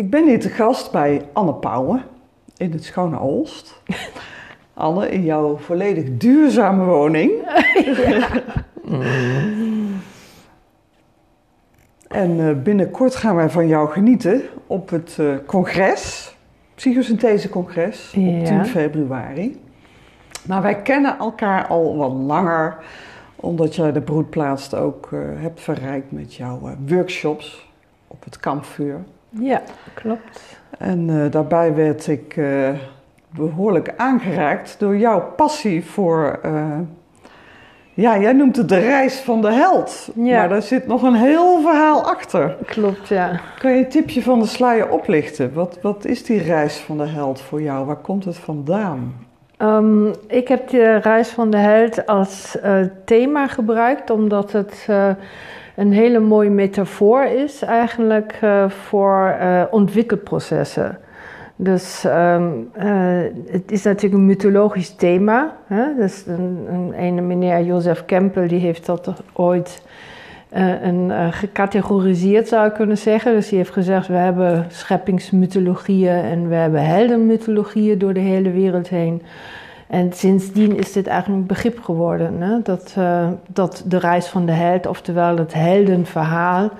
Ik ben hier te gast bij Anne Pauwen in het Schone Olst. Anne, in jouw volledig duurzame woning. En eh, binnenkort gaan wij van jou genieten op het uh, congres, Psychosynthese-congres, op Ja. 10 februari. Maar wij kennen elkaar al wat langer, omdat jij de broedplaats ook eh, hebt verrijkt met jouw eh, workshops op het kampvuur. Ja, klopt. En eh, daarbij werd ik eh, behoorlijk aangeraakt door jouw passie voor. eh, ja, jij noemt het de reis van de held. Ja. Maar daar zit nog een heel verhaal achter. Klopt, ja. Kan je een tipje van de sluier oplichten? Wat, wat is die reis van de held voor jou? Waar komt het vandaan? Ehm, ik heb de reis van de held als thema gebruikt, omdat het een hele mooie metafoor is eigenlijk eh, voor eh, ontwikkelprocessen. Dus ehm, eh, het is natuurlijk een mythologisch thema. Hè? Dus een, een ene meneer Jozef Kempel die heeft dat ooit een, gecategoriseerd zou je kunnen zeggen. Dus die heeft gezegd we hebben scheppingsmythologieën en we hebben heldenmythologieën door de hele wereld heen. En sindsdien is dit eigenlijk een begrip geworden. Hè? Dat, eh, dat de reis van de held, oftewel het heldenverhaal,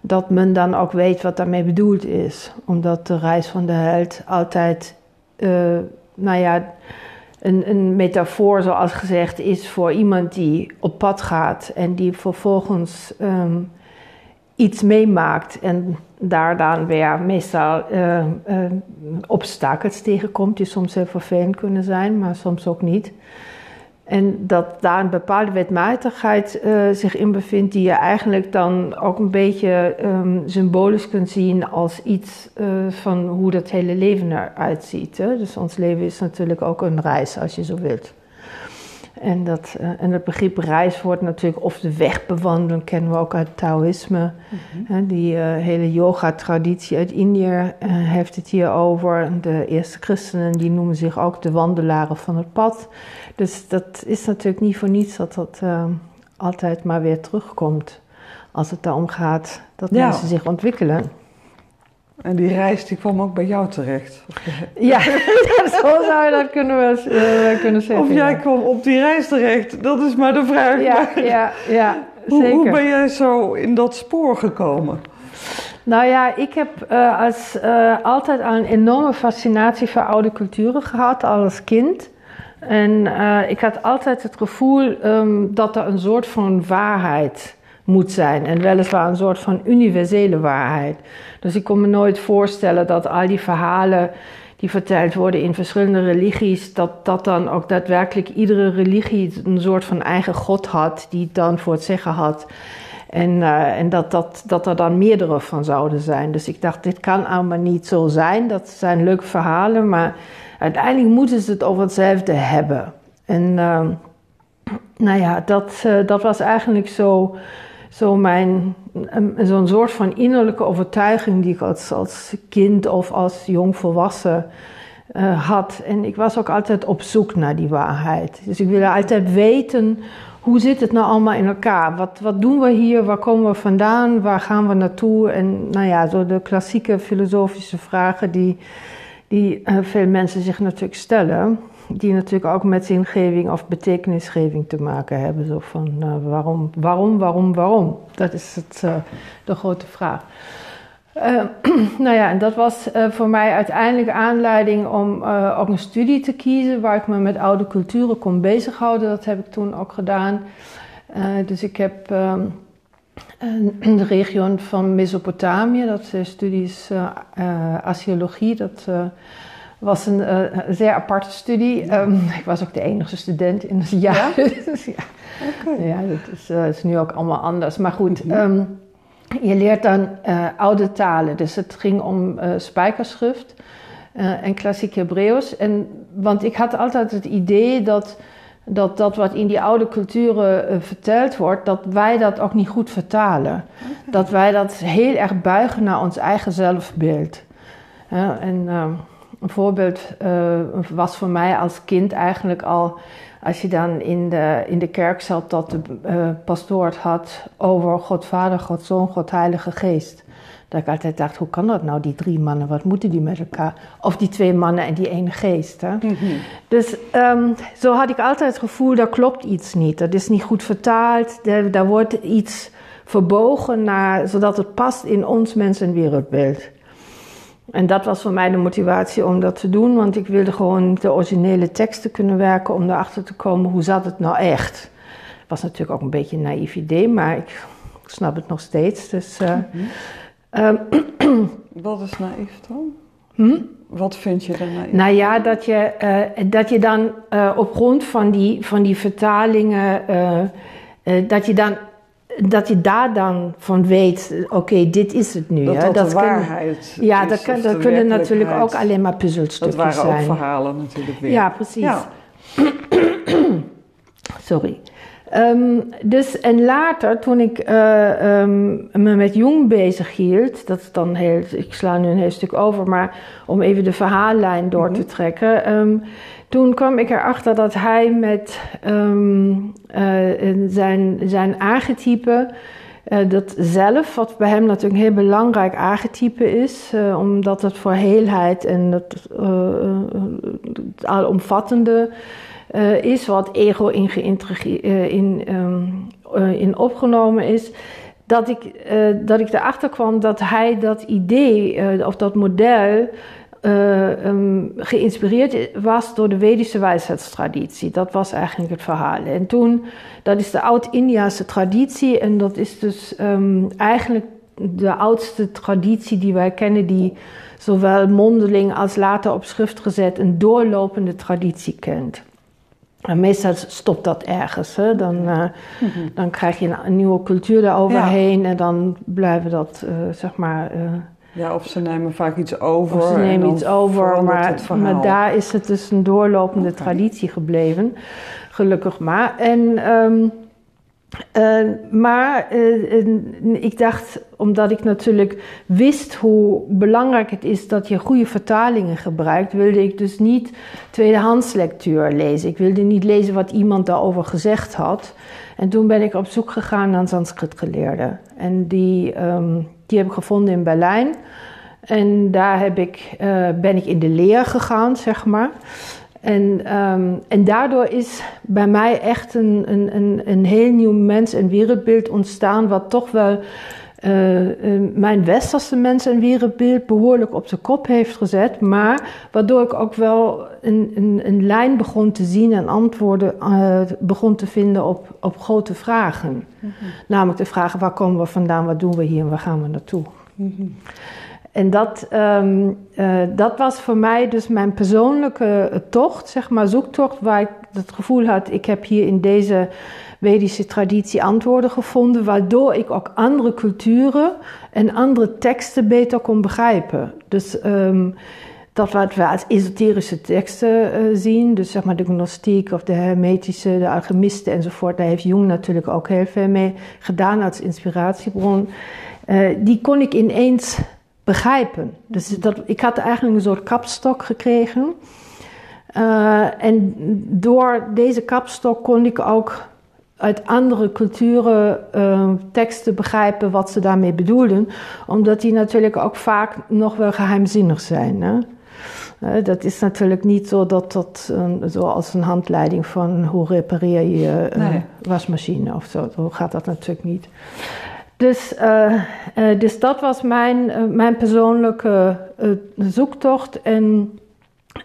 dat men dan ook weet wat daarmee bedoeld is. Omdat de reis van de held altijd, eh, nou ja, een, een metafoor, zoals gezegd, is voor iemand die op pad gaat en die vervolgens ehm, iets meemaakt en daar dan weer meestal eh, eh, obstakels tegenkomt, die soms heel vervelend kunnen zijn, maar soms ook niet. En dat daar een bepaalde wetmatigheid eh, zich in bevindt, die je eigenlijk dan ook een beetje ehm, symbolisch kunt zien als iets van hoe dat hele leven eruit ziet. Hè? Dus ons leven is natuurlijk ook een reis, als je zo wilt. En, dat, eh, en het begrip reis wordt natuurlijk, of de weg bewandelen, kennen we ook uit Taoïsme. Hè, die eh, hele yoga-traditie uit Indië eh, heeft het hier over. De eerste christenen die noemen zich ook de wandelaren van het pad. Dus dat is natuurlijk niet voor niets dat dat altijd maar weer terugkomt. Als het daarom gaat dat Ja. mensen zich ontwikkelen. En die reis die kwam ook bij jou terecht. Ja, zo zou je dat kunnen, eh, kunnen zeggen. Of jij ja. kwam op die reis terecht, dat is maar de vraag. Ja, Maar ja, ja, hoe, zeker. hoe ben jij zo in dat spoor gekomen? Nou ja, ik heb eh, als, eh, altijd al een enorme fascinatie voor oude culturen gehad, al als kind. En ik had altijd het gevoel ehm, dat er een soort van waarheid moet zijn. En weliswaar een soort van universele waarheid. Dus ik kon me nooit voorstellen dat al die verhalen die verteld worden in verschillende religies, dat dat dan ook daadwerkelijk iedere religie een soort van eigen god had, die het dan voor het zeggen had. En, eh, en dat, dat, dat er dan meerdere van zouden zijn. Dus ik dacht, dit kan allemaal niet zo zijn. Dat zijn leuke verhalen, maar uiteindelijk moeten ze het over hetzelfde hebben. En eh, nou ja, dat, eh, dat was eigenlijk zo, zo mijn, zo'n soort van innerlijke overtuiging die ik als, als kind of als jong volwassen eh, had. En ik was ook altijd op zoek naar die waarheid. Dus ik wilde altijd weten, hoe zit het nou allemaal in elkaar? Wat, wat doen we hier? Waar komen we vandaan? Waar gaan we naartoe? En nou ja, zo de klassieke filosofische vragen die, die eh, veel mensen zich natuurlijk stellen. Die natuurlijk ook met zingeving of betekenisgeving te maken hebben. Zo van eh, waarom, waarom, waarom, waarom? Dat is eh, de grote vraag. Eh, nou ja, en dat was eh, voor mij uiteindelijk aanleiding om eh, ook een studie te kiezen waar ik me met oude culturen kon bezighouden. Dat heb ik toen ook gedaan. Dus ik heb ehm, de regio van Mesopotamië, dat is studies archeologie, dat was een eh, een zeer aparte studie. Ehm, ik was ook de enige student in het jaar. Dus ja, ja dat is, eh, is nu ook allemaal anders. Maar goed, ehm, je leert dan eh, oude talen. Dus het ging om spijkerschrift en klassiek Hebreeuws. En, want ik had altijd het idee dat, dat dat wat in die oude culturen verteld wordt, dat wij dat ook niet goed vertalen. Dat wij dat heel erg buigen naar ons eigen zelfbeeld. Ja, en ehm, een voorbeeld eh, was voor mij als kind eigenlijk al als je dan in de, in de kerk zat dat de eh, pastoor het had over God Vader, God Zoon, God Heilige Geest. Dat ik altijd dacht, hoe kan dat nou, die drie mannen? Wat moeten die met elkaar? Of die twee mannen en die ene geest. Hè? Dus ehm, zo had ik altijd het gevoel, daar klopt iets niet. Dat is niet goed vertaald. Daar, daar wordt iets verbogen naar, zodat het past in ons mens- en wereldbeeld. En dat was voor mij de motivatie om dat te doen, want ik wilde gewoon de originele teksten kunnen werken om erachter te komen hoe zat het nou echt. Het was natuurlijk ook een beetje een naïef idee, maar ik snap het nog steeds. Dus, uh, Wat is naïef dan? Hm? Wat vind je dan naïef? Nou ja, dat je, uh, dat je dan uh, op grond van die, van die vertalingen, dat je dan dat je daar dan van weet, oké, okay, dit is het nu. Dat hè? dat, dat de waarheid Ja, is, dat, kan, dat kunnen natuurlijk ook alleen maar puzzelstukjes Dat waren zijn. ook verhalen natuurlijk weer. Ja, precies. Ja. Sorry. Ehm, dus, en later, toen ik eh, ehm, me met Jung bezig hield, dat is dan heel, ik sla nu een heel stuk over, maar om even de verhaallijn door te trekken. ehm, toen kwam ik erachter dat hij met ehm, eh, zijn, zijn archetype, eh, dat zelf, wat bij hem natuurlijk een heel belangrijk archetype is, eh, omdat het voor heelheid en eh, het alomvattende is, wat ego in, in, uh, in opgenomen is, dat ik, dat ik erachter kwam dat hij dat idee of dat model um, geïnspireerd was door de Vedische wijsheidstraditie. Dat was eigenlijk het verhaal. En toen, dat is de oud-Indiase traditie en dat is dus um, eigenlijk de oudste traditie die wij kennen, die zowel mondeling als later op schrift gezet een doorlopende traditie kent. En meestal stopt dat ergens. Hè? Dan, uh, mm-hmm. dan krijg je een, een nieuwe cultuur eroverheen ja. en dan blijven dat, uh, zeg maar. Ja, of ze nemen vaak iets over. Of ze nemen iets over, maar, maar daar is het dus een doorlopende okay. traditie gebleven. Gelukkig maar. En, um, maar ik dacht, omdat ik natuurlijk wist hoe belangrijk het is dat je goede vertalingen gebruikt, wilde ik dus niet tweedehands lectuur lezen. Ik wilde niet lezen wat iemand daarover gezegd had. En toen ben ik op zoek gegaan naar Sanskrit-geleerden. En die, um, die heb ik gevonden in Berlijn. En daar heb ik, uh, ben ik in de leer gegaan, zeg maar. En, um, en daardoor is bij mij echt een, een, een, een heel nieuw mens- en wereldbeeld ontstaan, wat toch wel mijn westerse mens- en wereldbeeld behoorlijk op de kop heeft gezet. Maar waardoor ik ook wel een, een, een lijn begon te zien en antwoorden uh, begon te vinden op, op grote vragen. Mm-hmm. Namelijk de vragen: waar komen we vandaan, wat doen we hier en waar gaan we naartoe? Mm-hmm. En dat, um, uh, dat was voor mij dus mijn persoonlijke tocht, zeg maar, zoektocht, waar ik het gevoel had, ik heb hier in deze Vedische traditie antwoorden gevonden, waardoor ik ook andere culturen en andere teksten beter kon begrijpen. Dus um, dat wat we als esoterische teksten uh, zien, dus zeg maar de gnostiek of de hermetische, de alchemisten enzovoort, daar heeft Jung natuurlijk ook heel veel mee gedaan als inspiratiebron. Uh, die kon ik ineens begrijpen. Dus dat, ik had eigenlijk een soort kapstok gekregen. Uh, en door deze kapstok kon ik ook uit andere culturen uh, teksten begrijpen wat ze daarmee bedoelden. Omdat die natuurlijk ook vaak nog wel geheimzinnig zijn. Hè? Uh, dat is natuurlijk niet zo dat dat zoals een handleiding van hoe repareer je een nee. wasmachine of zo. Zo gaat dat natuurlijk niet. Dus, uh, uh, dus dat was mijn, uh, mijn persoonlijke zoektocht. En,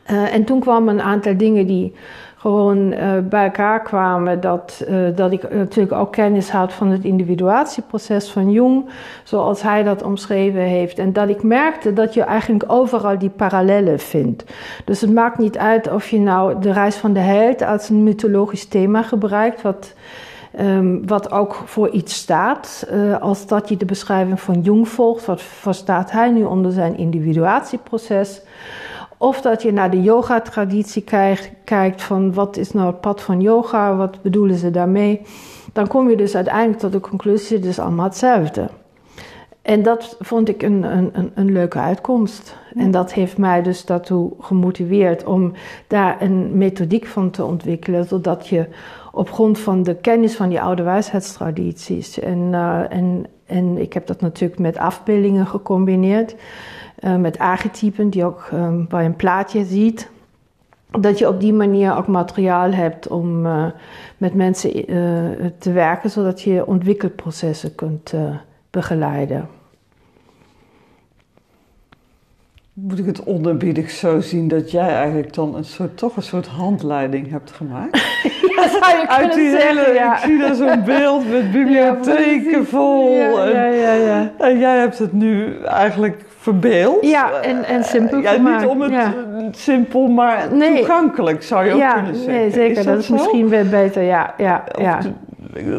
en toen kwamen een aantal dingen die gewoon bij elkaar kwamen. Dat, dat ik natuurlijk ook kennis had van het individuatieproces van Jung, zoals hij dat omschreven heeft. En dat ik merkte dat je eigenlijk overal die parallellen vindt. Dus het maakt niet uit of je nou de reis van de held als een mythologisch thema gebruikt, wat. Um, wat ook voor iets staat. Uh, als dat je de beschrijving van Jung volgt, wat verstaat hij nu onder zijn individuatieproces? Of dat je naar de yoga-traditie kijkt, kijkt van wat is nou het pad van yoga, wat bedoelen ze daarmee? Dan kom je dus uiteindelijk tot de conclusie, het is allemaal hetzelfde. En dat vond ik een, een, een leuke uitkomst. En dat heeft mij dus daartoe gemotiveerd om daar een methodiek van te ontwikkelen, zodat je op grond van de kennis van die oude wijsheidstradities. En, en, en ik heb dat natuurlijk met afbeeldingen gecombineerd. Met archetypen, die ook, um, waar je een plaatje ziet dat je op die manier ook materiaal hebt om uh, met mensen uh, te werken, zodat je ontwikkelprocessen kunt begeleiden. Moet ik het onderbiedig zo zien dat jij eigenlijk dan een soort, toch een soort handleiding hebt gemaakt? ja, zou je Uit die zeggen, hele, ja. Ik zie daar zo'n beeld met bibliotheken vol. Ja, ja, ja, ja. En, jij hebt het nu eigenlijk verbeeld. Ja, en, en simpel ja, gemaakt. Niet om het ja. simpel, maar nee. toegankelijk zou je ook kunnen zeggen. Nee, zeker. Is dat, dat is misschien weer beter, ja. ja, ja.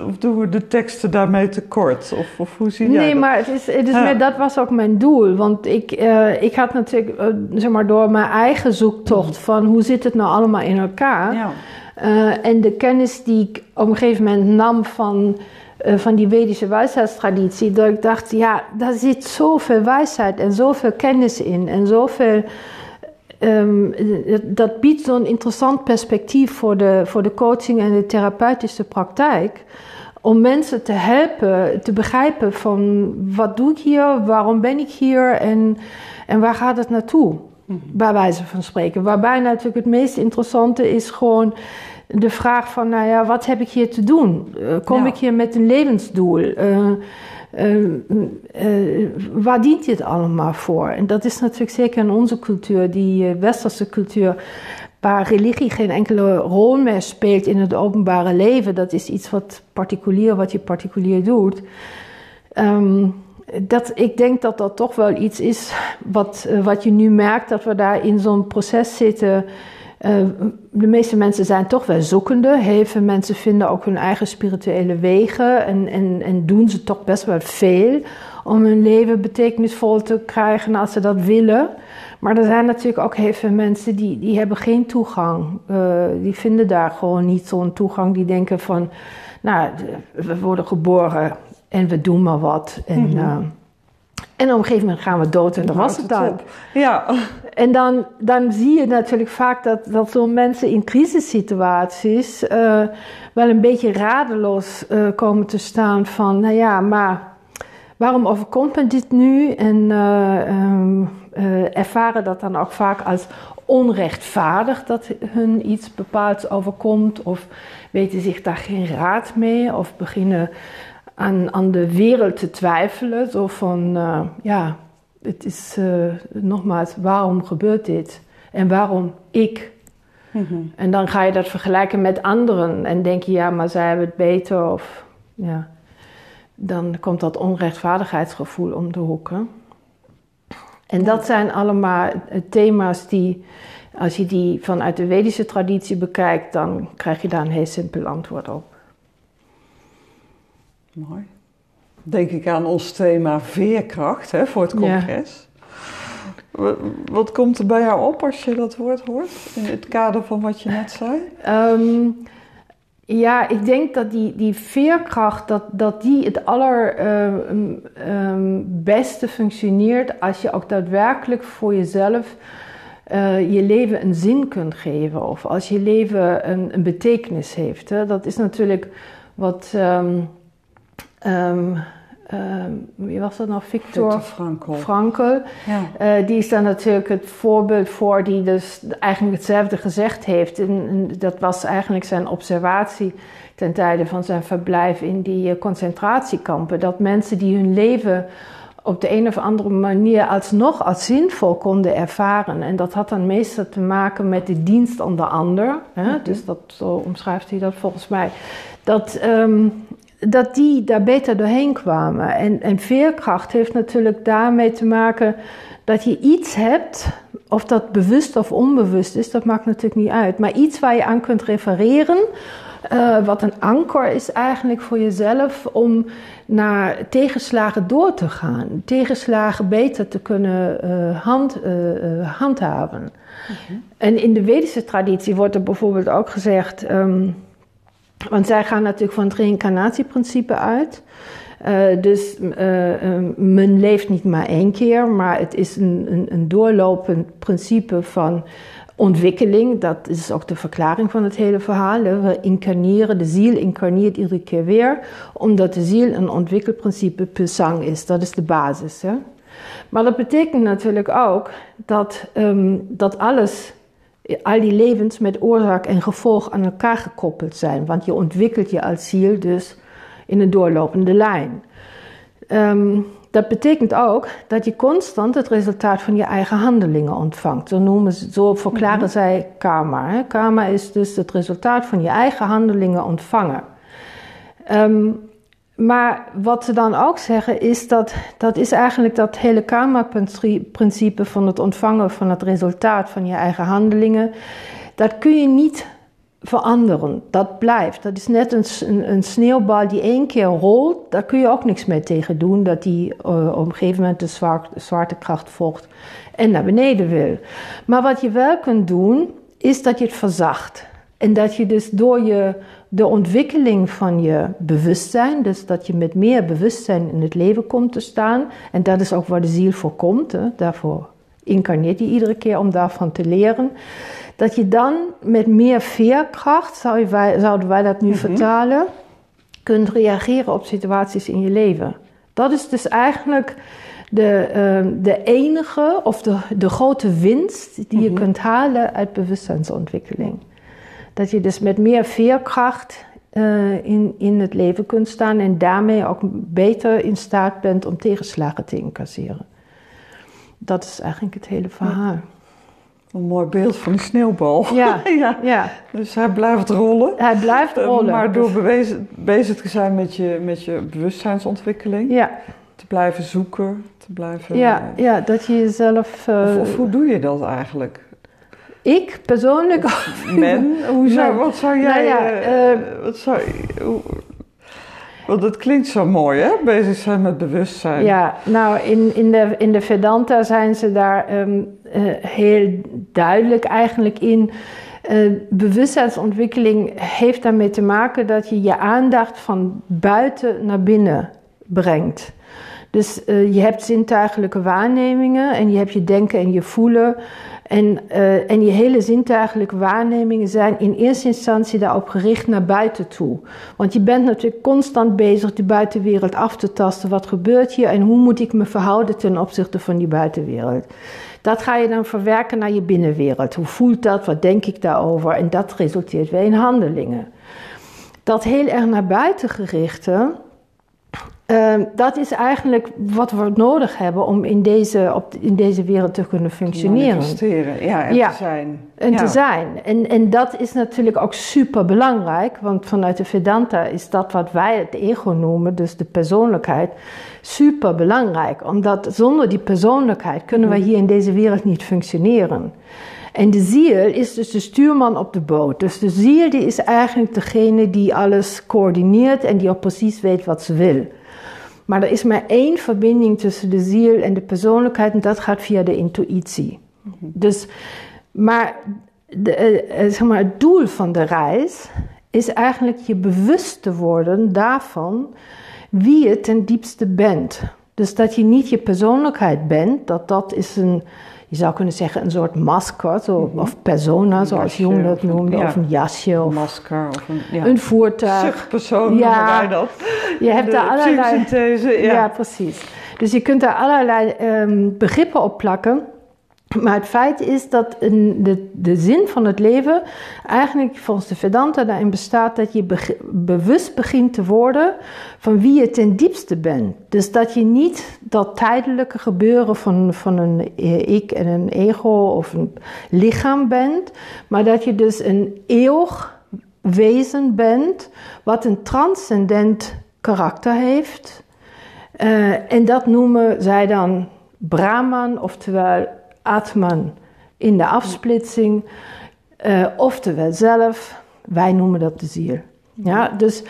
Of doen we de teksten daarmee tekort? Of, of hoe zie Nee, dat? maar het is, het is met, dat was ook mijn doel. Want ik, uh, ik had natuurlijk, uh, zeg maar, door mijn eigen zoektocht van hoe zit het nou allemaal in elkaar. Ja. Uh, en de kennis die ik op een gegeven moment nam van, van die Vedische wijsheidstraditie, dat ik dacht, ja, daar zit zoveel wijsheid en zoveel kennis in en zoveel. Um, dat biedt zo'n interessant perspectief voor de, voor de coaching en de therapeutische praktijk. Om mensen te helpen te begrijpen van wat doe ik hier, waarom ben ik hier en, en waar gaat het naartoe, mm bij wijze van spreken. Waarbij natuurlijk het meest interessante is gewoon de vraag van, nou ja, wat heb ik hier te doen? Uh, kom ja. ik hier met een levensdoel? Uh, uh, uh, waar dient dit allemaal voor? En dat is natuurlijk zeker in onze cultuur, die westerse cultuur, waar religie geen enkele rol meer speelt in het openbare leven. Dat is iets wat particulier, wat je particulier doet. Um, dat, ik denk dat dat toch wel iets is wat, wat je nu merkt, dat we daar in zo'n proces zitten. Uh, de meeste mensen zijn toch wel zoekende. Heel veel mensen vinden ook hun eigen spirituele wegen en, en, en doen ze toch best wel veel om hun leven betekenisvol te krijgen als ze dat willen. Maar er zijn natuurlijk ook heel veel mensen die, die hebben geen toegang. Uh, die vinden daar gewoon niet zo'n toegang. Die denken van, nou, we worden geboren en we doen maar wat. En, mm -hmm. uh, en op een gegeven moment gaan we dood en dan was het dan. Ja. En dan, dan zie je natuurlijk vaak dat, dat zo'n mensen in crisissituaties uh, wel een beetje radeloos uh, komen te staan van, nou ja, maar waarom overkomt me dit nu? En uh, um, ervaren dat dan ook vaak als onrechtvaardig dat hun iets bepaalds overkomt of weten zich daar geen raad mee of beginnen aan, aan de wereld te twijfelen. Zo van, ja, het is uh, nogmaals, waarom gebeurt dit? En waarom ik? Mm -hmm. En dan ga je dat vergelijken met anderen en denk je, ja, maar zij hebben het beter. Of, ja. Dan komt dat onrechtvaardigheidsgevoel om de hoeken. En dat zijn allemaal thema's die, als je die vanuit de Vedische traditie bekijkt, dan krijg je daar een heel simpel antwoord op. Mooi. Denk ik aan ons thema veerkracht hè, voor het congres. Ja. Wat komt er bij jou op als je dat woord hoort in het kader van wat je net zei? Um, ja, ik denk dat die, die veerkracht, dat, dat die het allerbeste uh, um, functioneert als je ook daadwerkelijk voor jezelf uh, je leven een zin kunt geven. Of als je leven een, een betekenis heeft. Hè. Dat is natuurlijk wat... Um, Um, um, wie was dat nou? Victor, Frankl. Frankl. Ja. Uh, die is daar natuurlijk het voorbeeld voor, die dus eigenlijk hetzelfde gezegd heeft. En, en dat was eigenlijk zijn observatie ten tijde van zijn verblijf in die uh, concentratiekampen. Dat mensen die hun leven op de een of andere manier alsnog als zinvol konden ervaren. En dat had dan meestal te maken met de dienst aan de ander. Hè? Mm -hmm. Dus dat, zo omschrijft hij dat volgens mij. Dat, um, dat die daar beter doorheen kwamen. En, en veerkracht heeft natuurlijk daarmee te maken dat je iets hebt, of dat bewust of onbewust is, dat maakt natuurlijk niet uit. Maar iets waar je aan kunt refereren, uh, wat een anker is eigenlijk voor jezelf om naar tegenslagen door te gaan. Tegenslagen beter te kunnen uh, hand, uh, handhaven. -hmm. En in de Vedische traditie wordt er bijvoorbeeld ook gezegd. Um, want zij gaan natuurlijk van het reïncarnatieprincipe uit. Uh, dus uh, uh, men leeft niet maar één keer, maar het is een, een, een doorlopend principe van ontwikkeling, dat is ook de verklaring van het hele verhaal. We incarneren, de ziel incarneert iedere keer weer, omdat de ziel een ontwikkelprincipe pesang is. Dat is de basis. Maar dat betekent natuurlijk ook dat, um, dat alles, al die levens met oorzaak en gevolg aan elkaar gekoppeld zijn. Want je ontwikkelt je als ziel dus in een doorlopende lijn. Um, dat betekent ook dat je constant het resultaat van je eigen handelingen ontvangt. Zo, noemen ze, zo verklaren mhm. zij karma. Hè. Karma is dus het resultaat van je eigen handelingen ontvangen. Um, maar wat ze dan ook zeggen is dat dat is eigenlijk dat hele karma-principe van het ontvangen van het resultaat van je eigen handelingen. Dat kun je niet veranderen. Dat blijft. Dat is net een, een, sneeuwbal die één keer rolt. Daar kun je ook niks mee tegen doen. Dat die uh, op een gegeven moment de zwaartekracht volgt en naar beneden wil. Maar wat je wel kunt doen, is dat je het verzacht. En dat je dus door je, de ontwikkeling van je bewustzijn, dus dat je met meer bewustzijn in het leven komt te staan, en dat is ook waar de ziel voor komt, hè, daarvoor incarneert hij iedere keer om daarvan te leren, dat je dan met meer veerkracht, zouden wij dat nu mhm. vertalen, kunt reageren op situaties in je leven. Dat is dus eigenlijk de, ehm, de enige of de, de grote winst die je mhm. kunt halen uit bewustzijnsontwikkeling. Dat je dus met meer veerkracht uh, in, in het leven kunt staan en daarmee ook beter in staat bent om tegenslagen te incasseren. Dat is eigenlijk het hele verhaal. Een mooi beeld van die sneeuwbal. Ja, ja. ja. Dus hij blijft rollen. Hij blijft eh, rollen. maar door bewezen, bezig te zijn met je, met je bewustzijnsontwikkeling. Ja. Te blijven zoeken, te blijven... Ja, ja dat je jezelf... Uh, of, hoe doe je dat eigenlijk? Ik persoonlijk. Men? Hoe zou, wat zou jij. Nou ja, uh, wat zou, hoe, want het klinkt zo mooi, hè? Bezig zijn met bewustzijn. Ja, nou, in, in, de, in de Vedanta zijn ze daar um, uh, heel duidelijk eigenlijk in. Uh, bewustzijnsontwikkeling heeft daarmee te maken dat je je aandacht van buiten naar binnen brengt. Dus uh, je hebt zintuigelijke waarnemingen en je hebt je denken en je voelen. En, uh, en je hele zintuigelijke waarnemingen zijn in eerste instantie daarop gericht naar buiten toe. Want je bent natuurlijk constant bezig de buitenwereld af te tasten. Wat gebeurt hier en hoe moet ik me verhouden ten opzichte van die buitenwereld? Dat ga je dan verwerken naar je binnenwereld. Hoe voelt dat? Wat denk ik daarover? En dat resulteert weer in handelingen. Dat heel erg naar buiten gerichte uh, dat is eigenlijk wat we nodig hebben om in deze, op, in deze wereld te kunnen functioneren. Manifesteren, ja, en te zijn. En te zijn. En, en dat is natuurlijk ook super belangrijk, want vanuit de Vedanta is dat wat wij het ego noemen, dus de persoonlijkheid, super belangrijk. Omdat zonder die persoonlijkheid kunnen wij hier in deze wereld niet functioneren. En de ziel is dus de stuurman op de boot. Dus de ziel die is eigenlijk degene die alles coördineert en die ook precies weet wat ze wil. Maar er is maar één verbinding tussen de ziel en de persoonlijkheid en dat gaat via de intuïtie. Mhm. Dus, maar, de, eh, eh, zeg maar het doel van de reis is eigenlijk je bewust te worden daarvan wie je ten diepste bent. Dus dat je niet je persoonlijkheid bent, dat dat is een, je zou kunnen zeggen, een soort masker zo, mhm. of persona, zoals Jung dat noemde, of een jasje. Of masker, of een, ja. een voertuig. Zuchtpersoon ja, dat. Je hebt daar allerlei... Ja. ja. precies. Dus je kunt daar allerlei um, begrippen op plakken. Maar het feit is dat de, de zin van het leven eigenlijk volgens de Vedanta daarin bestaat dat je bewust begint te worden van wie je ten diepste bent. Dus dat je niet dat tijdelijke gebeuren van, van een ik en een ego of een lichaam bent, maar dat je dus een eeuwig wezen bent wat een transcendent karakter heeft. Uh, en dat noemen zij dan Brahman, oftewel Atman in de afsplitsing, uh, oftewel zelf, wij noemen dat de ziel. Ja, dus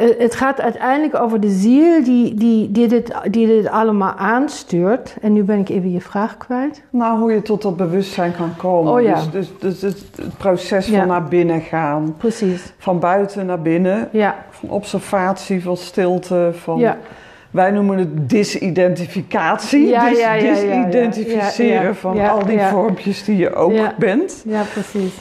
uh, het gaat uiteindelijk over de ziel die, die, die, dit, die dit allemaal aanstuurt. En nu ben ik even je vraag kwijt. Nou, hoe je tot dat bewustzijn kan komen. Oh, ja. Dus, dus, dus het, het, proces van naar binnen gaan. Precies. Van buiten naar binnen. Ja. Van observatie, van stilte, van... Ja wij noemen het disidentificatie. Ja, dus ja, ja, disidentificeren van al die vormpjes die je ook bent. Ja, precies.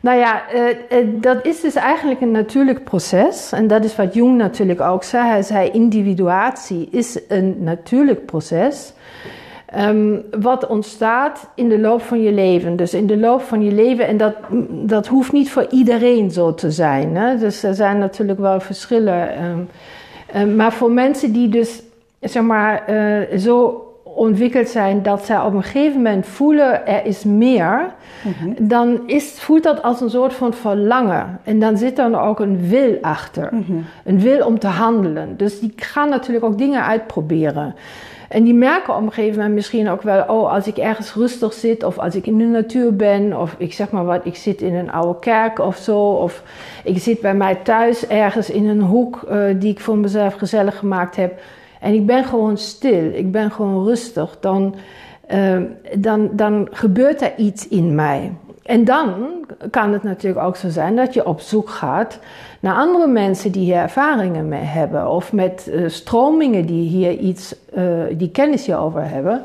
Nou ja, eh, eh, dat is dus eigenlijk een natuurlijk proces. En dat is wat Jung natuurlijk ook zei. Hij zei, individuatie is een natuurlijk proces. ehm, wat ontstaat in de loop van je leven. Dus in de loop van je leven. En dat, dat hoeft niet voor iedereen zo te zijn. Hè? Dus er zijn natuurlijk wel verschillen. ehm, ehm, maar voor mensen die dus, zeg maar, eh, zo ontwikkeld zijn dat zij op een gegeven moment voelen er is meer, dan is, voelt dat als een soort van verlangen. En dan zit dan ook een wil achter. Een wil om te handelen. Dus die gaan natuurlijk ook dingen uitproberen. En die merken op een gegeven moment misschien ook wel, oh, als ik ergens rustig zit, of als ik in de natuur ben, of ik zeg maar wat, ik zit in een oude kerk of zo, of ik zit bij mij thuis ergens in een hoek eh, die ik voor mezelf gezellig gemaakt heb. En ik ben gewoon stil, ik ben gewoon rustig, dan, eh, dan, dan gebeurt er iets in mij. En dan kan het natuurlijk ook zo zijn dat je op zoek gaat naar andere mensen die hier ervaringen mee hebben. Of met eh, stromingen die hier iets, eh, die kennis hierover hebben.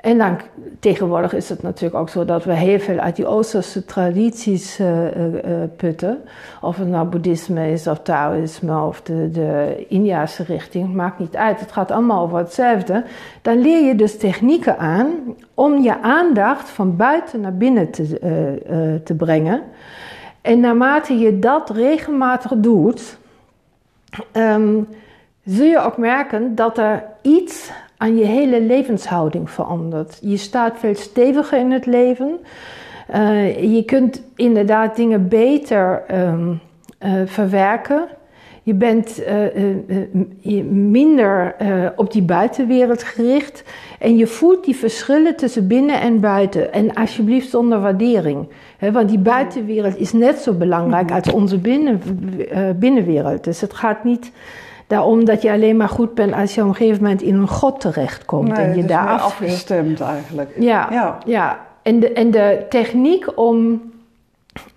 En dan tegenwoordig is het natuurlijk ook zo dat we heel veel uit die Oosterse tradities eh, eh, eh, putten. Of het nou boeddhisme is of Taoïsme of de, de Indiase richting, maakt niet uit. Het gaat allemaal over hetzelfde. Dan leer je dus technieken aan om je aandacht van buiten naar binnen te, te brengen. En naarmate je dat regelmatig doet, ehm, zul je ook merken dat er iets aan je hele levenshouding verandert. Je staat veel steviger in het leven. Eh, je kunt inderdaad dingen beter ehm, eh, verwerken. Je bent eh, minder op die buitenwereld gericht. En je voelt die verschillen tussen binnen en buiten. En alsjeblieft zonder waardering. Want die buitenwereld is net zo belangrijk als onze binnen, binnenwereld. Dus het gaat niet daarom dat je alleen maar goed bent als je op een gegeven moment in een god terechtkomt. Nee, en het je daar afgestemd eigenlijk. Ja, Ja. ja. En, de, en de techniek om,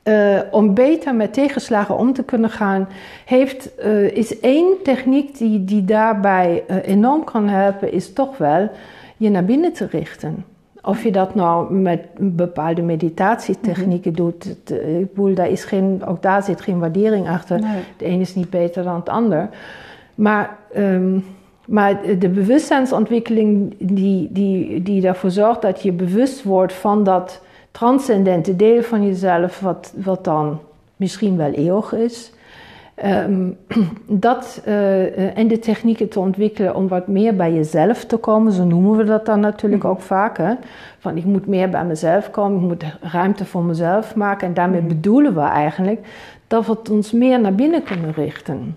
eh, om beter met tegenslagen om te kunnen gaan, heeft, eh, is één techniek die, die daarbij eh, enorm kan helpen, is toch wel je naar binnen te richten. Of je dat nou met bepaalde meditatietechnieken doet. Het, eh, ik bedoel, daar is geen, ook daar zit geen waardering achter. Nee. De een is niet beter dan het ander. Maar, ehm, maar de bewustzijnsontwikkeling die, die, die ervoor zorgt dat je bewust wordt van dat transcendente deel van jezelf, wat, wat dan misschien wel eeuwig is. Ehm, dat, eh, en de technieken te ontwikkelen om wat meer bij jezelf te komen, zo noemen we dat dan natuurlijk ook vaak. Hè? Van ik moet meer bij mezelf komen, ik moet ruimte voor mezelf maken. En daarmee bedoelen we eigenlijk dat we het ons meer naar binnen kunnen richten.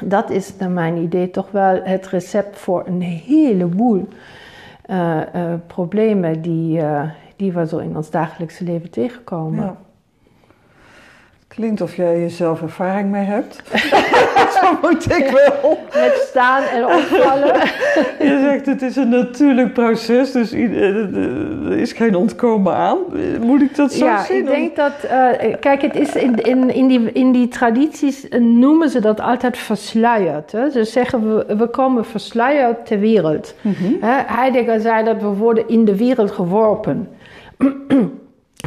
Dat is naar mijn idee toch wel het recept voor een heleboel eh, eh, problemen die, eh, die we zo in ons dagelijkse leven tegenkomen. Klinkt of jij jezelf ervaring mee hebt. Zo moet ik wel. Met staan en opvallen. Je zegt het is een natuurlijk proces, dus i- eh, er is geen ontkomen aan. Moet ik dat zo ja, zien? ik denk dat. eh, kijk, het is in, in, in, die, in die tradities eh, noemen ze dat altijd versluierd. Hè? Ze zeggen we, we komen versluierd ter wereld. Hè, Heidegger zei dat we worden in de wereld geworpen.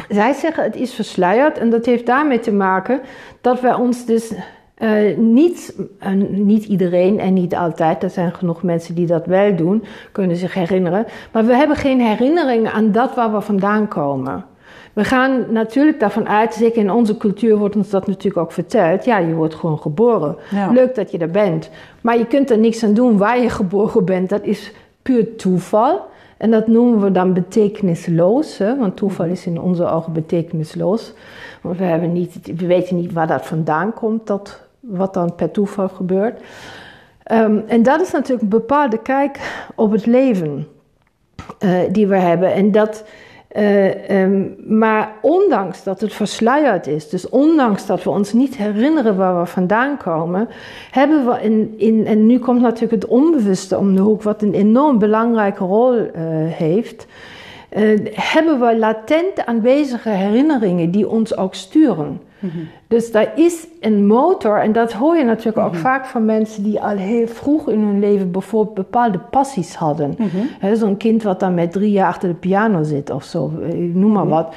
Zij zeggen het is versluierd en dat heeft daarmee te maken dat wij ons dus eh, niet, eh, niet iedereen en niet altijd, er zijn genoeg mensen die dat wel doen, kunnen zich herinneren, maar we hebben geen herinnering aan dat waar we vandaan komen. We gaan natuurlijk daarvan uit, zeker in onze cultuur wordt ons dat natuurlijk ook verteld. Ja, je wordt gewoon geboren. Ja. Leuk dat je er bent. Maar je kunt er niks aan doen waar je geboren bent. Dat is puur toeval. En dat noemen we dan betekenisloos. Hè? Want toeval is in onze ogen betekenisloos. Want we, hebben niet, we weten niet waar dat vandaan komt, dat, wat dan per toeval gebeurt. Ehm, en dat is natuurlijk een bepaalde kijk op het leven eh, die we hebben. En dat, eh, ehm, maar ondanks dat het versluierd is, dus ondanks dat we ons niet herinneren waar we vandaan komen, hebben we in, in en nu komt natuurlijk het onbewuste om de hoek, wat een enorm belangrijke rol eh, heeft. Eh, hebben we latent aanwezige herinneringen die ons ook sturen. Dus daar is een motor, en dat hoor je natuurlijk ook vaak van mensen die al heel vroeg in hun leven bijvoorbeeld bepaalde passies hadden. Hè, Zo'n kind wat dan met drie jaar achter de piano zit of zo, eh, noem maar wat.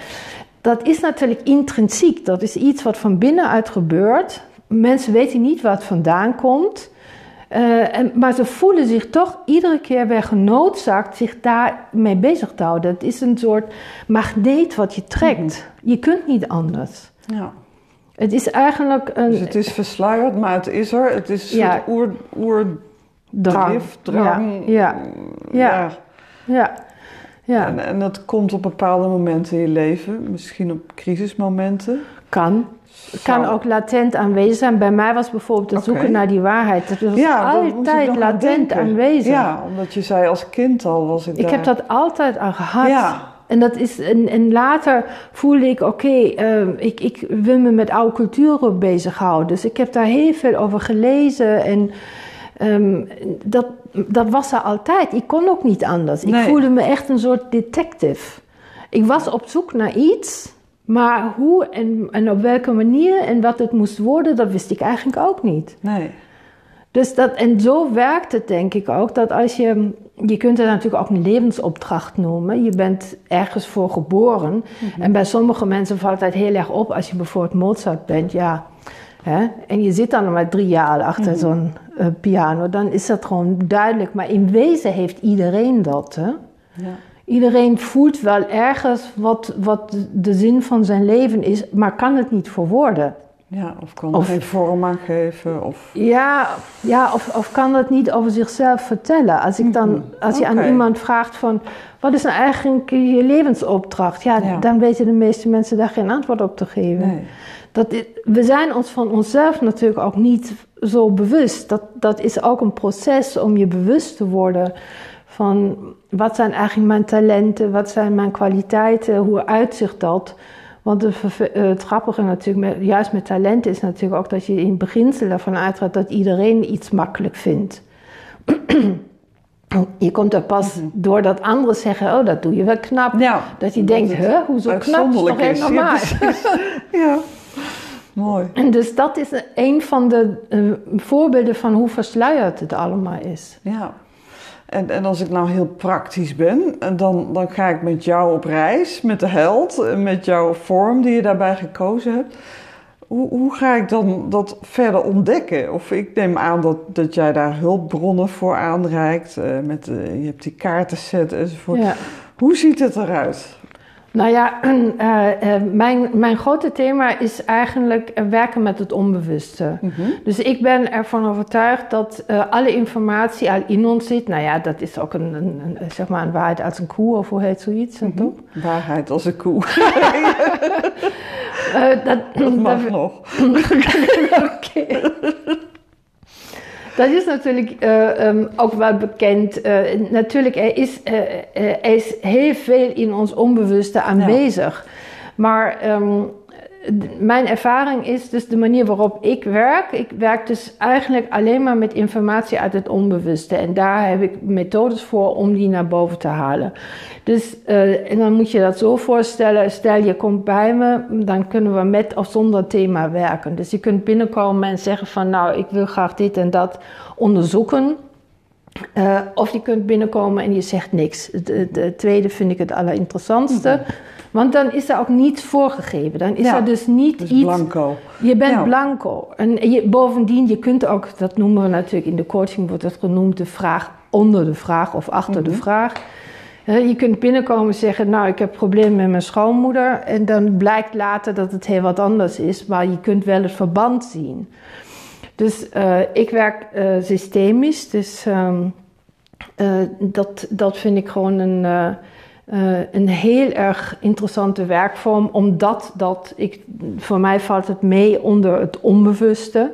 Dat is natuurlijk intrinsiek, dat is iets wat van binnenuit gebeurt. Mensen weten niet waar het vandaan komt. Eh, en, maar ze voelen zich toch iedere keer weer genoodzaakt zich daarmee bezig te houden. Het is een soort magneet wat je trekt. Je kunt niet anders. Ja. Het is eigenlijk een Dus het is versluierd, maar het is er. Het is een Ja. soort oer, oer drang. Ja, ja. ja. Ja, ja. En, en dat komt op bepaalde momenten in je leven, misschien op crisismomenten. kan. Kan ook latent aanwezig zijn. Bij mij was bijvoorbeeld het zoeken naar die waarheid. Dat was Ja, altijd latent aanwezig. Ja, omdat je zei als kind al was ik Ik daar. heb dat altijd aan gehad. Ja. En, dat is, en, en later voelde ik, oké, eh, ik, ik wil me met oude culturen bezighouden. Dus ik heb daar heel veel over gelezen. En ehm, dat, dat was er altijd. Ik kon ook niet anders. Ik voelde me echt een soort detective. Ik was op zoek naar iets, maar hoe en, en op welke manier en wat het moest worden, dat wist ik eigenlijk ook niet. Nee. Dus dat, en zo werkt het denk ik ook, dat als je, je kunt het natuurlijk ook een levensopdracht noemen. Je bent ergens voor geboren. En bij sommige mensen valt het heel erg op als je bijvoorbeeld Mozart bent, ja. Hè? En je zit dan maar drie jaar achter zo'n eh, piano, dan is dat gewoon duidelijk. Maar in wezen heeft iedereen dat. Hè? Ja. Iedereen voelt wel ergens wat, wat de zin van zijn leven is, maar kan het niet verwoorden. ja, of kan Of- geen vorm aan geven. Of... Ja, ja of, of kan dat niet over zichzelf vertellen? Als, ik dan, als je aan iemand vraagt van... wat is nou eigenlijk je levensopdracht? Ja, Ja. dan weten de meeste mensen daar geen antwoord op te geven. Nee. Dat we zijn ons van onszelf natuurlijk ook niet zo bewust. Dat, dat is ook een proces om je bewust te worden van... wat zijn eigenlijk mijn talenten, wat zijn mijn kwaliteiten, hoe uitzicht dat... Want het, eh, grappige natuurlijk, met, juist met talenten, is natuurlijk ook dat je in beginsel ervan uitgaat dat iedereen iets makkelijk vindt. Je komt er pas doordat anderen zeggen, oh dat doe je wel knap. Ja, dat je dat denkt, hè, hoezo knap? Is toch is. Ja, normaal? ja, mooi. En dus dat is een van de eh, voorbeelden van hoe versluierd het allemaal is. Ja. En, en als ik nou heel praktisch ben, en dan, dan ga ik met jou op reis, met de held, en met jouw vorm die je daarbij gekozen hebt. Hoe, hoe ga ik dan dat verder ontdekken? Of ik neem aan dat, dat jij daar hulpbronnen voor aanreikt, eh, met, eh, je hebt die kaartenset enzovoort. Ja. Hoe ziet het eruit? Nou ja, eh, eh, mijn, mijn grote thema is eigenlijk eh, werken met het onbewuste. Dus ik ben ervan overtuigd dat alle informatie al in ons zit. Nou ja, dat is ook een, een, een, zeg maar een waarheid als een koe of hoe heet zoiets, toch? Waarheid als een koe. Dat, Dat mag dat- nog. Oké. Dat is natuurlijk eh, ehm, ook wel bekend. Eh, natuurlijk, er is, eh, er is heel veel in ons onbewuste aanwezig. Maar ehm, mijn ervaring is dus de manier waarop ik werk. Ik werk dus eigenlijk alleen maar met informatie uit het onbewuste. En daar heb ik methodes voor om die naar boven te halen. Dus, eh, en dan moet je dat zo voorstellen. Stel je komt bij me, dan kunnen we met of zonder thema werken. Dus je kunt binnenkomen en zeggen van nou, ik wil graag dit en dat onderzoeken. Eh, of je kunt binnenkomen en je zegt niks. Het tweede vind ik het allerinteressantste. Want dan is er ook niets voorgegeven. Dan is Ja, er dus niet Dus iets... blanco. Je bent Ja. blanco. En je, bovendien, je kunt ook, dat noemen we natuurlijk in de coaching, wordt het genoemd de vraag onder de vraag of achter de vraag. Hè, Je kunt binnenkomen en zeggen, nou ik heb problemen met mijn schoonmoeder. En dan blijkt later dat het heel wat anders is, maar je kunt wel het verband zien. Dus eh, ik werk eh, systemisch, dus ehm, eh, dat, dat vind ik gewoon een, eh, een heel erg interessante werkvorm, omdat dat, ik, voor mij valt het mee onder het onbewuste.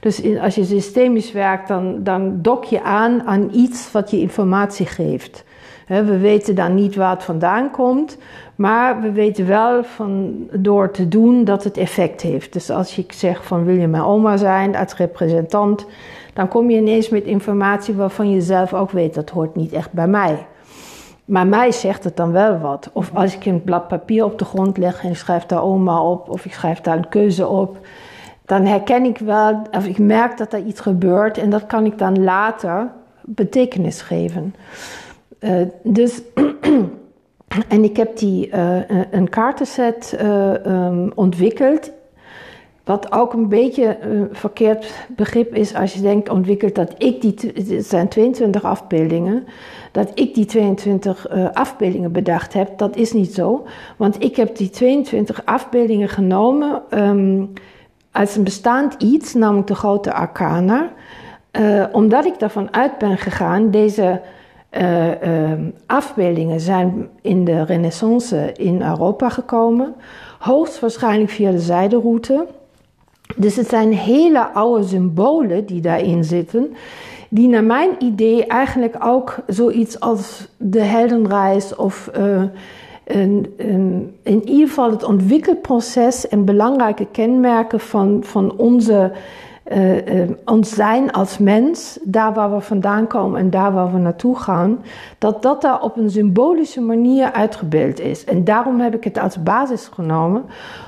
Dus als je systemisch werkt, dan, dan dok je aan aan iets wat je informatie geeft. We weten dan niet waar het vandaan komt, maar we weten wel van door te doen dat het effect heeft. Dus als ik zeg van wil je mijn oma zijn als representant, dan kom je ineens met informatie waarvan je zelf ook weet dat hoort niet echt bij mij. Maar mij zegt het dan wel wat. Of als ik een blad papier op de grond leg en ik schrijf daar oma op, of ik schrijf daar een keuze op, dan herken ik wel, of ik merk dat er iets gebeurt en dat kan ik dan later betekenis geven. Uh, dus, en ik heb die, uh, een kaartenset uh, um, ontwikkeld wat ook een beetje een verkeerd begrip is als je denkt, ontwikkeld dat ik die, zijn 22 afbeeldingen, dat ik die 22 uh, afbeeldingen bedacht heb. Dat is niet zo, want ik heb die 22 afbeeldingen genomen um, als een bestaand iets, namelijk de grote arcana. Uh, omdat ik daarvan uit ben gegaan, deze uh, afbeeldingen zijn in de renaissance in Europa gekomen, hoogstwaarschijnlijk via de zijderoute. Dus het zijn hele oude symbolen die daarin zitten, die naar mijn idee eigenlijk ook zoiets als de heldenreis of uh, een, een, in ieder geval het ontwikkelproces en belangrijke kenmerken van, van onze, uh, uh, ons zijn als mens, daar waar we vandaan komen en daar waar we naartoe gaan, dat dat daar op een symbolische manier uitgebeeld is. En daarom heb ik het als basis genomen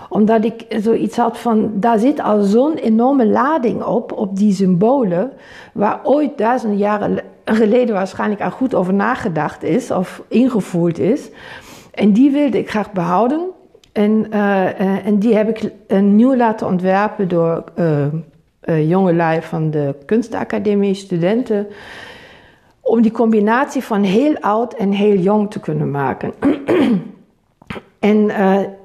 omdat ik zoiets had van, daar zit al zo'n enorme lading op, op die symbolen, waar ooit duizenden jaren geleden waarschijnlijk al goed over nagedacht is of ingevoerd is. En die wilde ik graag behouden. En, uh, en die heb ik nieuw laten ontwerpen door uh, uh, jongelui van de kunstacademie, studenten. Om die combinatie van heel oud en heel jong te kunnen maken. en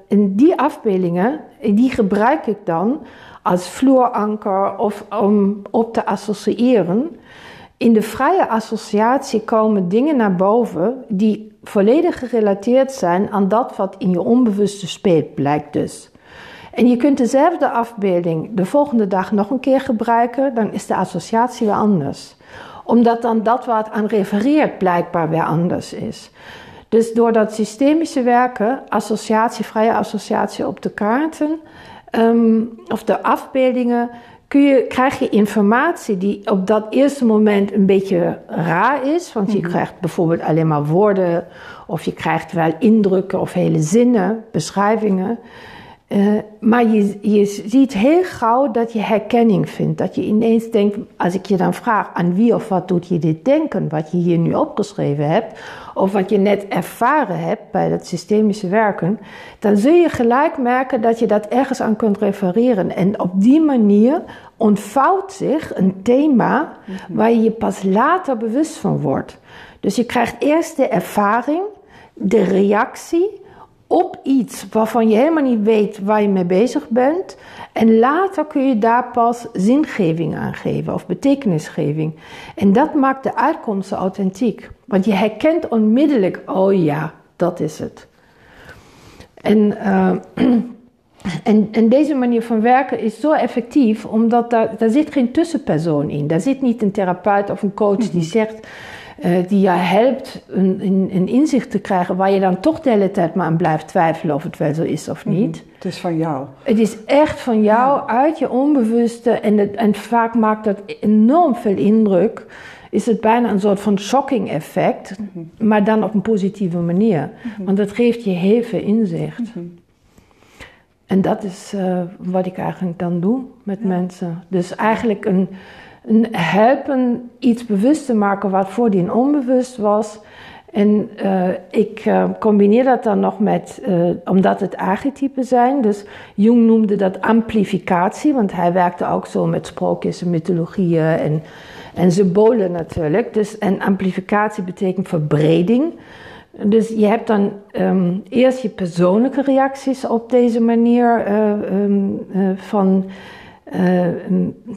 en die afbeeldingen, die gebruik ik dan als vloeranker of om op te associëren. In de vrije associatie komen dingen naar boven die volledig gerelateerd zijn aan dat wat in je onbewuste speelt, blijkt dus. En je kunt dezelfde afbeelding de volgende dag nog een keer gebruiken, dan is de associatie weer anders. Omdat dan dat wat aan refereert blijkbaar weer anders is. Dus door dat systemische werken, associatie, vrije associatie op de kaarten um, of de afbeeldingen, kun je, krijg je informatie die op dat eerste moment een beetje raar is. Want je mhm. krijgt bijvoorbeeld alleen maar woorden, of je krijgt wel indrukken of hele zinnen, beschrijvingen. Uh, maar je, je ziet heel gauw dat je herkenning vindt. Dat je ineens denkt, als ik je dan vraag aan wie of wat doet je dit denken, wat je hier nu opgeschreven hebt, of wat je net ervaren hebt bij dat systemische werken, dan zul je gelijk merken dat je dat ergens aan kunt refereren. En op die manier ontvouwt zich een thema waar je je pas later bewust van wordt. Dus je krijgt eerst de ervaring, de reactie op iets waarvan je helemaal niet weet waar je mee bezig bent. En later kun je daar pas zingeving aan geven of betekenisgeving. En dat maakt de uitkomsten authentiek. Want je herkent onmiddellijk, oh ja, dat is het. En, uh, en, en, deze manier van werken is zo effectief, omdat daar, daar zit geen tussenpersoon in. Daar zit niet een therapeut of een coach die mhm. zegt die je helpt een, een, een, inzicht te krijgen waar je dan toch de hele tijd maar aan blijft twijfelen of het wel zo is of niet. Mm Het is van jou. Het is echt van jou, uit je onbewuste en, het, en vaak maakt dat enorm veel indruk. Is het bijna een soort van shocking effect, mhm. maar dan op een positieve manier. Mhm. Want dat geeft je heel veel inzicht. Mhm. En dat is uh, wat ik eigenlijk dan doe met mensen. Dus eigenlijk een helpen iets bewust te maken wat voordien onbewust was. En uh, ik uh, combineer dat dan nog met, uh, omdat het archetypen zijn. Dus Jung noemde dat amplificatie, want hij werkte ook zo met sprookjes en mythologieën en, en symbolen natuurlijk. Dus, en amplificatie betekent verbreding. Dus je hebt dan um, eerst je persoonlijke reacties op deze manier um, van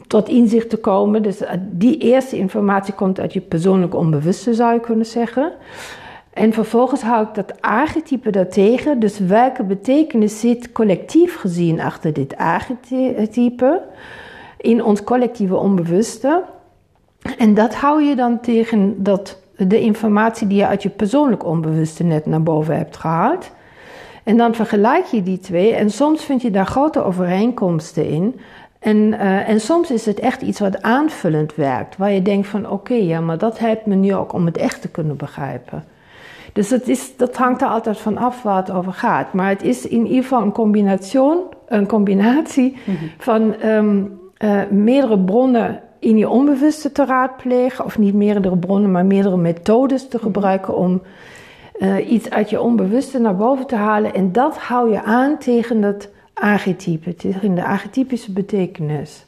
tot inzicht te komen. Dus eh, die eerste informatie komt uit je persoonlijke onbewuste, zou je kunnen zeggen. En vervolgens hou ik dat archetype daartegen. Dus welke betekenis zit collectief gezien achter dit archetype in ons collectieve onbewuste? En dat hou je dan tegen dat, de informatie die je uit je persoonlijk onbewuste net naar boven hebt gehaald. En dan vergelijk je die twee en soms vind je daar grote overeenkomsten in. En, uh, en soms is het echt iets wat aanvullend werkt, waar je denkt van oké, ja, maar dat helpt me nu ook om het echt te kunnen begrijpen. Dus het is, dat hangt er altijd van af waar het over gaat. Maar het is in ieder geval een combinatie, een combinatie van ehm, eh, meerdere bronnen in je onbewuste te raadplegen. Of niet meerdere bronnen, maar meerdere methodes te gebruiken om eh, iets uit je onbewuste naar boven te halen. En dat hou je aan tegen dat archetype, tegen de archetypische betekenis.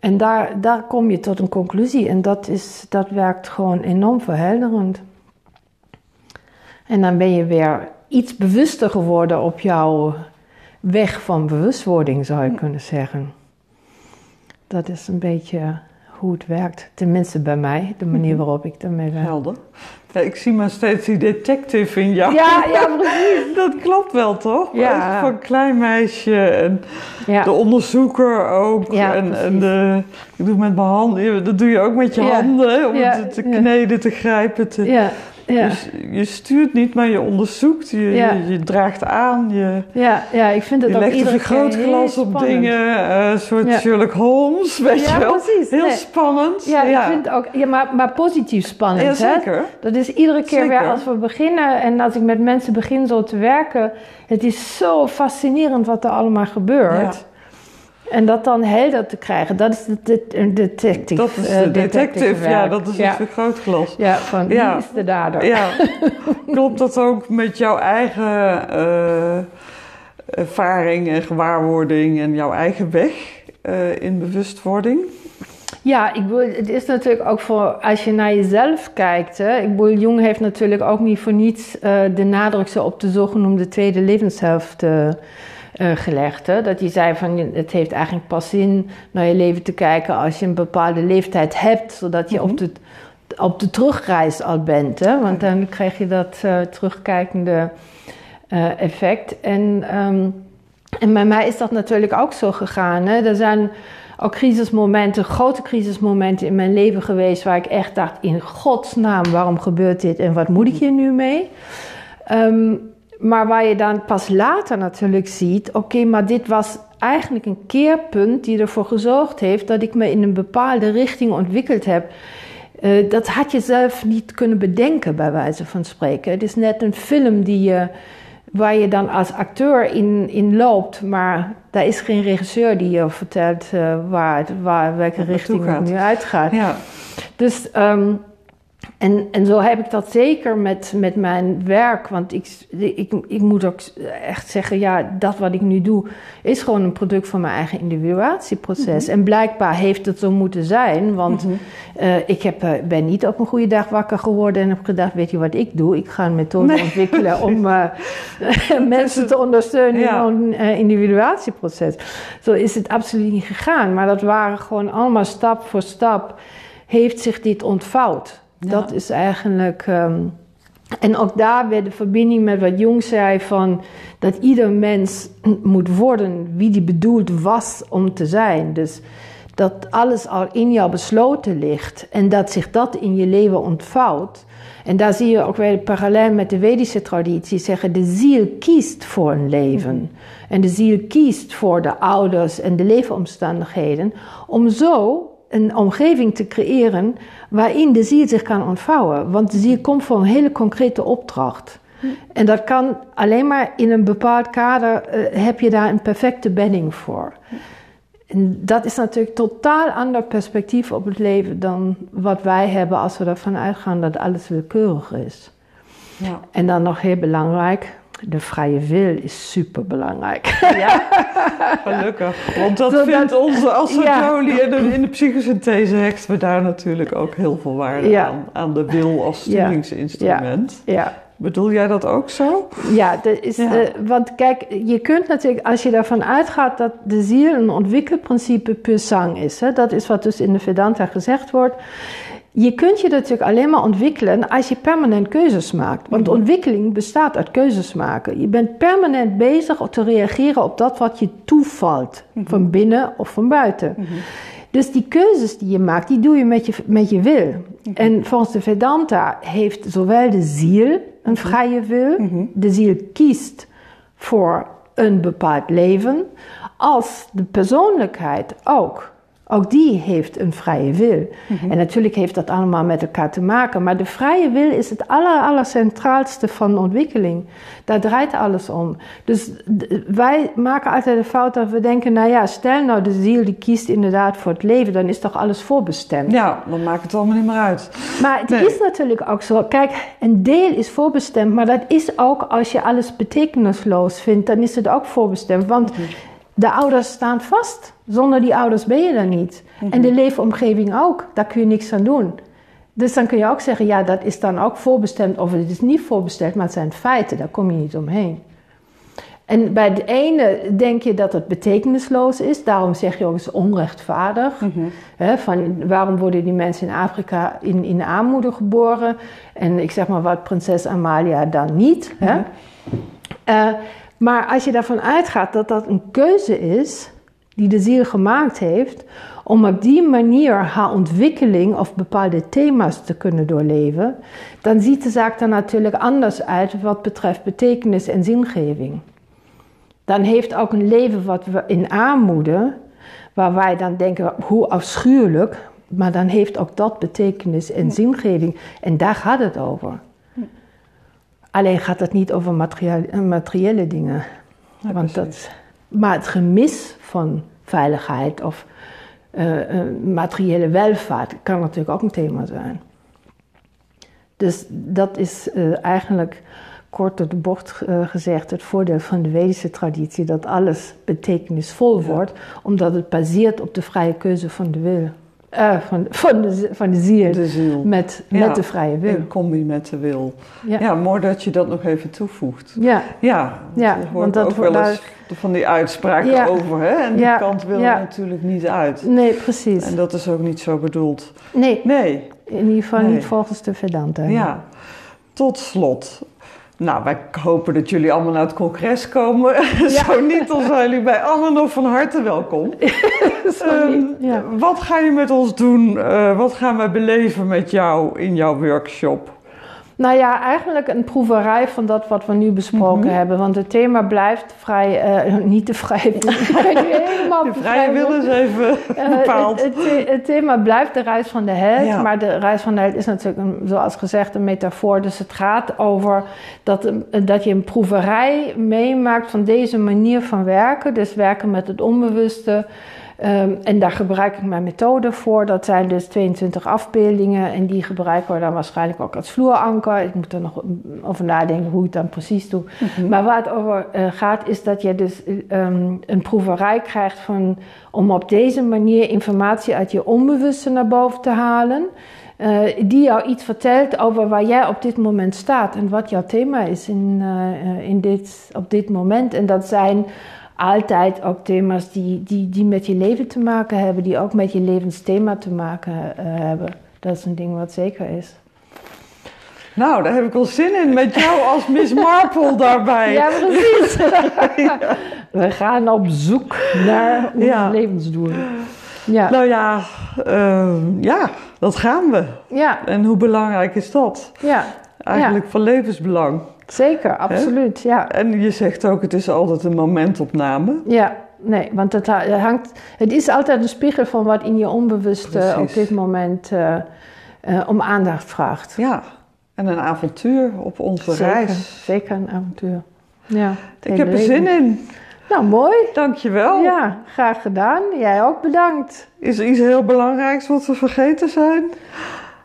En daar, daar kom je tot een conclusie en dat, is, dat werkt gewoon enorm verhelderend. En dan ben je weer iets bewuster geworden op jouw weg van bewustwording, zou je kunnen zeggen. Dat is een beetje hoe het werkt. Tenminste bij mij, de manier Mhm. waarop ik daarmee werk. Helder. Ja, ik zie maar steeds die detective in jou. Ja, ja, precies. Dat klopt wel, toch? Ja. Van klein meisje en Ja. de onderzoeker ook. Ja, en, en de, ik doe met mijn handen, dat doe je ook met je handen, om het te kneden, te grijpen. Te, Ja. Dus je stuurt niet, maar je onderzoekt, je, Ja. je, je draagt aan, je, ja, ja, ik vind het je ook legt een vergrootglas heel op spannend. dingen, een soort Ja. Sherlock Holmes, weet Ja, je wel. precies. Heel Nee. spannend. Ja, ik vind ook, ja maar, maar positief spannend. Ja, hè? zeker. Dat is iedere keer Zeker. weer als we beginnen en als ik met mensen begin zo te werken. Het is zo fascinerend wat er allemaal gebeurt. En dat dan helder te krijgen, dat is de, de, de detective. Dat is eh, de detective, ja, dat is ja. het vergrootglas. Ja, van wie Ja. is de dader? Ja, klopt dat ook met jouw eigen eh, ervaring en gewaarwording en jouw eigen weg eh, in bewustwording? Ja, ik bedoel, het is natuurlijk ook voor als je naar jezelf kijkt. Hè, ik bedoel, Jung heeft natuurlijk ook niet voor niets de nadruk zo op de zogenoemde tweede levenshelft eh, gelegd. Hè? Dat hij zei van het heeft eigenlijk pas zin naar je leven te kijken als je een bepaalde leeftijd hebt, zodat je op, de, op de terugreis al bent. Hè? Want dan krijg je dat eh, terugkijkende eh, effect. En, ehm, en bij mij is dat natuurlijk ook zo gegaan. Hè? Er zijn ook crisismomenten, grote crisismomenten in mijn leven geweest waar ik echt dacht: in godsnaam, waarom gebeurt dit en wat moet ik hier nu mee? Ehm, maar waar je dan pas later natuurlijk ziet: oké, maar dit was eigenlijk een keerpunt die ervoor gezorgd heeft dat ik me in een bepaalde richting ontwikkeld heb. Eh, dat had je zelf niet kunnen bedenken, bij wijze van spreken. Het is net een film die je, waar je dan als acteur in, in loopt, maar daar is geen regisseur die je vertelt eh, waar, waar, welke richting het nu uitgaat. Ja, Dus, ehm, en, en zo heb ik dat zeker met, met mijn werk. Want ik, ik, ik moet ook echt zeggen, ja, dat wat ik nu doe, is gewoon een product van mijn eigen individuatieproces. En blijkbaar heeft het zo moeten zijn, want eh, ik heb, eh, ben niet op een goede dag wakker geworden en heb gedacht, weet je wat ik doe? Ik ga een methode Nee. ontwikkelen om eh, mensen te ondersteunen Ja. in hun individuatieproces. Zo is het absoluut niet gegaan, maar dat waren gewoon allemaal stap voor stap heeft zich dit ontvouwd. Dat is eigenlijk. ehm, en ook daar weer de verbinding met wat Jung zei: van dat ieder mens moet worden wie die bedoeld was om te zijn. Dus dat alles al in jou besloten ligt en dat zich dat in je leven ontvouwt. En daar zie je ook weer parallel met de Vedische traditie zeggen: de ziel kiest voor een leven. En de ziel kiest voor de ouders en de leefomstandigheden om zo een omgeving te creëren waarin de ziel zich kan ontvouwen. Want de ziel komt voor een hele concrete opdracht. En dat kan alleen maar in een bepaald kader, eh, heb je daar een perfecte bedding voor. En dat is natuurlijk een totaal ander perspectief op het leven dan wat wij hebben als we ervan uitgaan dat alles willekeurig is. ja. En dan nog heel belangrijk, de vrije wil is super belangrijk. gelukkig. Want dat Zodat- vindt onze Assa Ja. In de, in de psychosynthese hechten we daar natuurlijk ook heel veel waarde Ja. aan. Aan de wil als Ja. sturingsinstrument. ja. Bedoel jij dat ook zo? Ja, dat is, Ja. want kijk, je kunt natuurlijk, als je daarvan uitgaat dat de ziel een ontwikkelprincipe puur sang is, hè, dat is wat dus in de Vedanta gezegd wordt. Je kunt je natuurlijk alleen maar ontwikkelen als je permanent keuzes maakt. Want ontwikkeling bestaat uit keuzes maken. Je bent permanent bezig om te reageren op dat wat je toevalt, van binnen of van buiten. Dus die keuzes die je maakt, die doe je met je, met je wil. En volgens de Vedanta heeft zowel de ziel een vrije wil, de ziel kiest voor een bepaald leven, als de persoonlijkheid ook Ook die heeft een vrije wil. En natuurlijk heeft dat allemaal met elkaar te maken. Maar de vrije wil is het aller, aller centraalste van ontwikkeling. Daar draait alles om. Dus wij maken altijd de fout dat we denken... nou ja, stel nou de ziel die kiest inderdaad voor het leven... dan is toch alles voorbestemd. Ja, dan maakt het allemaal niet meer uit. Maar het Nee. is natuurlijk ook zo. Kijk, een deel is voorbestemd, maar dat is ook als je alles betekenisloos vindt, dan is het ook voorbestemd. Want de ouders staan vast. Zonder die ouders ben je er niet. En de leefomgeving ook. Daar kun je niks aan doen. Dus dan kun je ook zeggen, ja, dat is dan ook voorbestemd of het is niet voorbestemd, maar het zijn feiten, daar kom je niet omheen. En bij de ene denk je dat het betekenisloos is, daarom zeg je ook eens onrechtvaardig. Hè, van waarom worden die mensen in Afrika in, in armoede geboren? En ik zeg maar wat prinses Amalia dan niet. Hè? Eh, maar als je daarvan uitgaat dat dat een keuze is die de ziel gemaakt heeft, om op die manier haar ontwikkeling of bepaalde thema's te kunnen doorleven, dan ziet de zaak er natuurlijk anders uit wat betreft betekenis en zingeving. Dan heeft ook een leven wat we in armoede, waar wij dan denken, hoe afschuwelijk, maar dan heeft ook dat betekenis en zingeving. En daar gaat het over. Alleen gaat het niet over materiële, materiële dingen. Ja, Want dat, maar het gemis van veiligheid of eh, eh, materiële welvaart kan natuurlijk ook een thema zijn. Dus dat is eh, eigenlijk kort door de bocht eh, gezegd het voordeel van de Vedische traditie, dat alles betekenisvol Ja. wordt, omdat het baseert op de vrije keuze van de wil. Eh, van, van, de, van de ziel. De ziel. Met, Ja, met de vrije wil. In combi met de wil. Ja. Ja, mooi dat je dat nog even toevoegt. Ja. Ja, Ja, je hoort want dat ook wel eens van die uitspraken over. Hè? En die kant wil er natuurlijk niet uit. Nee, precies. En dat is ook niet zo bedoeld. Nee, Nee, in ieder geval Nee. niet volgens de Vedanta. ja. Tot slot. Nou, wij hopen dat jullie allemaal naar het congres komen. Zo niet, dan zijn jullie bij Anne nog van harte welkom. Ehm, ja. Wat ga je met ons doen? Eh, wat gaan wij beleven met jou in jouw workshop? Nou ja, eigenlijk een proeverij van dat wat we nu besproken Mhm. hebben. Want het thema blijft vrij, eh, niet ben nu helemaal De vrije wil is even Eh, bepaald. het, het, the- het thema blijft de reis van de held. Ja. Maar de reis van de held is natuurlijk, een, zoals gezegd, een metafoor. Dus het gaat over dat, eh, dat je een proeverij meemaakt van deze manier van werken. Dus werken met het onbewuste. Ehm, en daar gebruik ik mijn methode voor. Dat zijn dus 22 afbeeldingen. En die gebruiken we dan waarschijnlijk ook als vloeranker. Ik moet er nog over nadenken hoe ik het dan precies doe. Maar waar het over eh, gaat, is dat je dus ehm, een proeverij krijgt van, om op deze manier informatie uit je onbewuste naar boven te halen. eh, die jou iets vertelt over waar jij op dit moment staat en wat jouw thema is in, eh, in dit, op dit moment. En dat zijn altijd ook thema's die, die, die met je leven te maken hebben, die ook met je levensthema te maken eh, hebben. Dat is een ding wat zeker is. Nou, daar heb ik wel zin in met jou als Miss Marple daarbij. Ja, precies. We gaan op zoek naar ons Ja. levensdoel. Ja. Nou ja, ehm, ja, dat gaan we. ja, En hoe belangrijk is dat? ja, Eigenlijk van levensbelang. Zeker, absoluut. Ja. En je zegt ook, het is altijd een momentopname. ja, nee, want het, ha- het hangt, het is altijd een spiegel van wat in je onbewuste Precies. op dit moment eh, eh, om aandacht vraagt. Ja, en een avontuur op onze Zeker, reis. zeker een avontuur. Ja, Ik heb er leven. zin in. Nou, mooi. Dankjewel. Ja, graag gedaan. Jij ook bedankt. Is er iets heel belangrijks wat we vergeten zijn?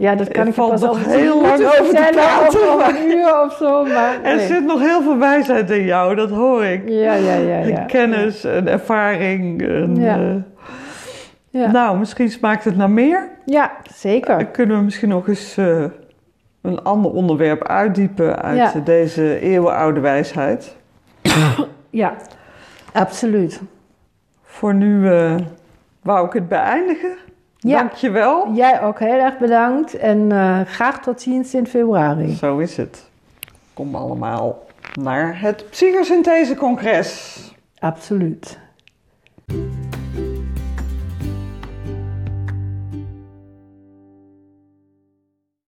Ja, dat kan ik valt pas nog heel lang over te praten, maar- een uur of zo. Maar Er zit nog heel veel wijsheid in jou, dat hoor ik. Ja, ja, ja. En ja. kennis en ervaring. En, Ja. eh, Ja, Nou, misschien smaakt het naar meer. ja zeker. Dan kunnen we misschien nog eens eh, een ander onderwerp uitdiepen uit Ja. deze eeuwenoude wijsheid. Ja, absoluut. Voor nu eh, wou ik het beëindigen. Ja. Dankjewel. Jij ook heel erg bedankt en eh, graag tot ziens in februari. Zo is het. Kom allemaal naar het Psychosynthese-congres. Absoluut.